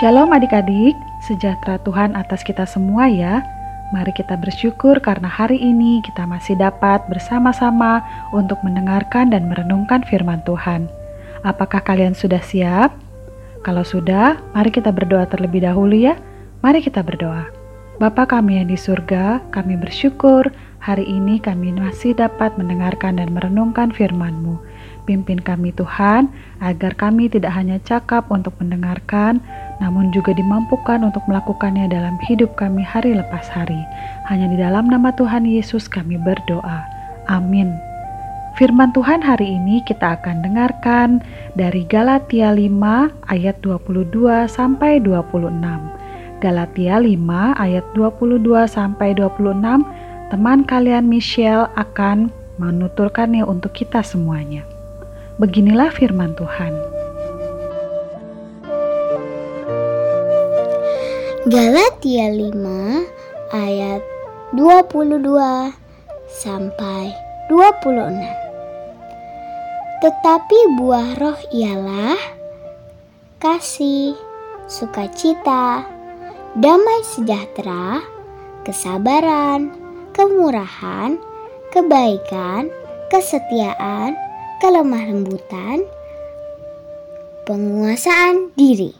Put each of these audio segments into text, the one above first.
Shalom adik-adik, sejahtera Tuhan atas kita semua ya. Mari kita bersyukur karena hari ini kita masih dapat bersama-sama untuk mendengarkan dan merenungkan firman Tuhan. Apakah kalian sudah siap? Kalau sudah, mari kita berdoa terlebih dahulu ya. Mari kita berdoa. Bapa kami yang di surga, kami bersyukur hari ini kami masih dapat mendengarkan dan merenungkan firman-Mu. Pimpin kami Tuhan, agar kami tidak hanya cakap untuk mendengarkan, namun juga dimampukan untuk melakukannya dalam hidup kami hari lepas hari. Hanya di dalam nama Tuhan Yesus kami berdoa. Amin. Firman Tuhan hari ini kita akan dengarkan dari Galatia 5 ayat 22 sampai 26. Galatia 5 ayat 22 sampai 26, teman kalian Michelle akan menuturkannya untuk kita semuanya. Beginilah firman Tuhan. Galatia 5 ayat 22 sampai 26. Tetapi buah roh ialah kasih, sukacita, damai sejahtera, kesabaran, kemurahan, kebaikan, kesetiaan, kelemah lembutan, penguasaan diri.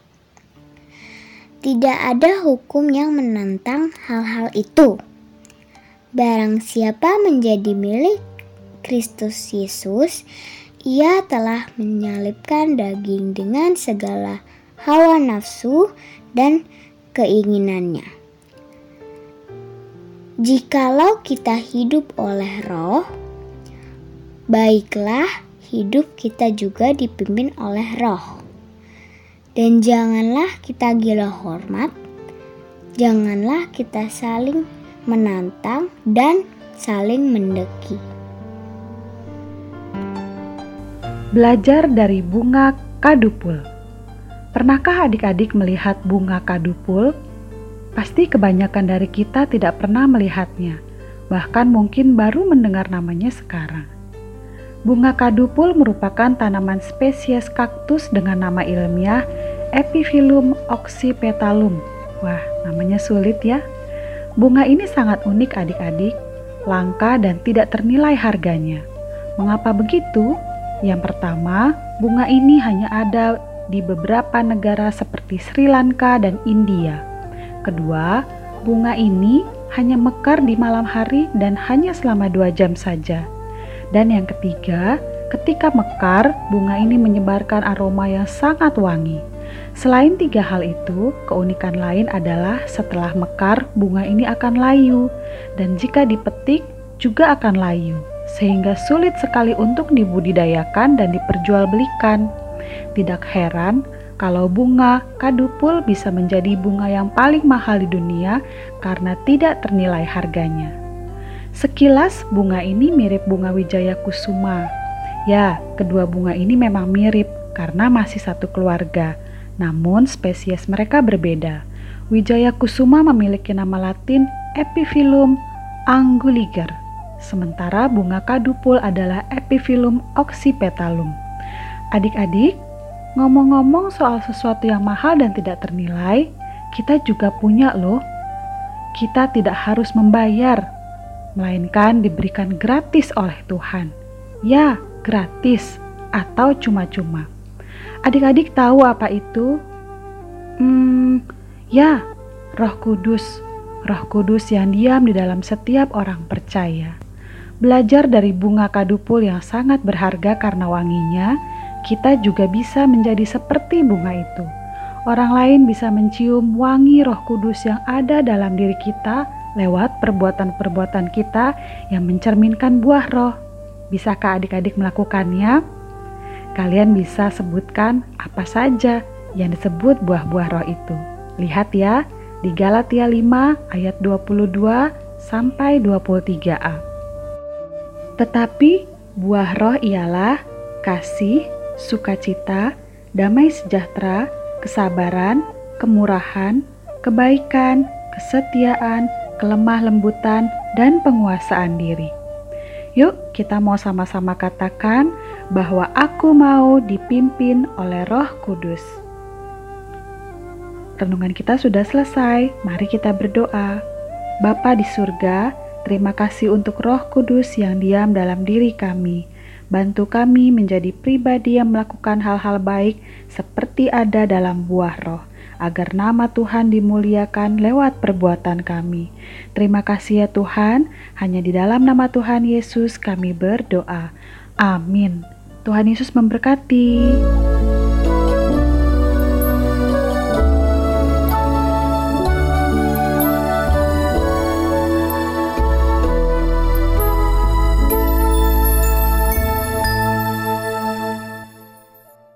Tidak ada hukum yang menentang hal-hal itu. Barang siapa menjadi milik Kristus Yesus, ia telah menyalibkan daging dengan segala hawa nafsu dan keinginannya. Jikalau kita hidup oleh roh, baiklah hidup kita juga dipimpin oleh roh. Dan janganlah kita gila hormat, janganlah kita saling menantang dan saling mendeki. Belajar dari bunga kadupul. Pernahkah adik-adik melihat bunga kadupul? Pasti kebanyakan dari kita tidak pernah melihatnya, bahkan mungkin baru mendengar namanya sekarang. Bunga kadupul merupakan tanaman spesies kaktus dengan nama ilmiah Epiphyllum oxypetalum. Wah, namanya sulit ya. Bunga ini sangat unik adik-adik, langka dan tidak ternilai harganya. Mengapa begitu? Yang pertama, bunga ini hanya ada di beberapa negara seperti Sri Lanka dan India. Kedua, bunga ini hanya mekar di malam hari dan hanya selama dua jam saja. Dan yang ketiga, ketika mekar, bunga ini menyebarkan aroma yang sangat wangi. Selain tiga hal itu, keunikan lain adalah setelah mekar, bunga ini akan layu, dan jika dipetik juga akan layu, sehingga sulit sekali untuk dibudidayakan dan diperjualbelikan. Tidak heran kalau bunga kadupul bisa menjadi bunga yang paling mahal di dunia karena tidak ternilai harganya. Sekilas bunga ini mirip bunga Wijaya Kusuma. Ya, kedua bunga ini memang mirip karena masih satu keluarga. Namun spesies mereka berbeda. Wijaya Kusuma memiliki nama latin Epiphyllum anguliger, sementara bunga kadupul adalah Epiphyllum oxypetalum. Adik-adik, ngomong-ngomong soal sesuatu yang mahal dan tidak ternilai, kita juga punya loh. Kita tidak harus membayar melainkan diberikan gratis oleh Tuhan. Ya, gratis atau cuma-cuma. Adik-adik tahu apa itu? Hmm, ya, Roh Kudus. Roh Kudus yang diam di dalam setiap orang percaya. Belajar dari bunga kadupul yang sangat berharga karena wanginya, kita juga bisa menjadi seperti bunga itu. Orang lain bisa mencium wangi Roh Kudus yang ada dalam diri kita lewat perbuatan-perbuatan kita yang mencerminkan buah roh. Bisakah adik-adik melakukannya? Kalian bisa sebutkan apa saja yang disebut buah-buah roh itu. Lihat ya, di Galatia 5 ayat 22 sampai 23a. Tetapi buah roh ialah kasih, sukacita, damai sejahtera, kesabaran, kemurahan, kebaikan, kesetiaan, kelemah lembutan, dan penguasaan diri. Yuk, kita mau sama-sama katakan bahwa aku mau dipimpin oleh Roh Kudus. renungan kita sudah selesai. Mari kita berdoa. Bapa di surga, terima kasih untuk Roh Kudus yang diam dalam diri kami. Bantu kami menjadi pribadi yang melakukan hal-hal baik seperti ada dalam buah roh agar nama Tuhan dimuliakan lewat perbuatan kami. Terima kasih ya Tuhan, hanya di dalam nama Tuhan Yesus kami berdoa. Amin. Tuhan Yesus memberkati.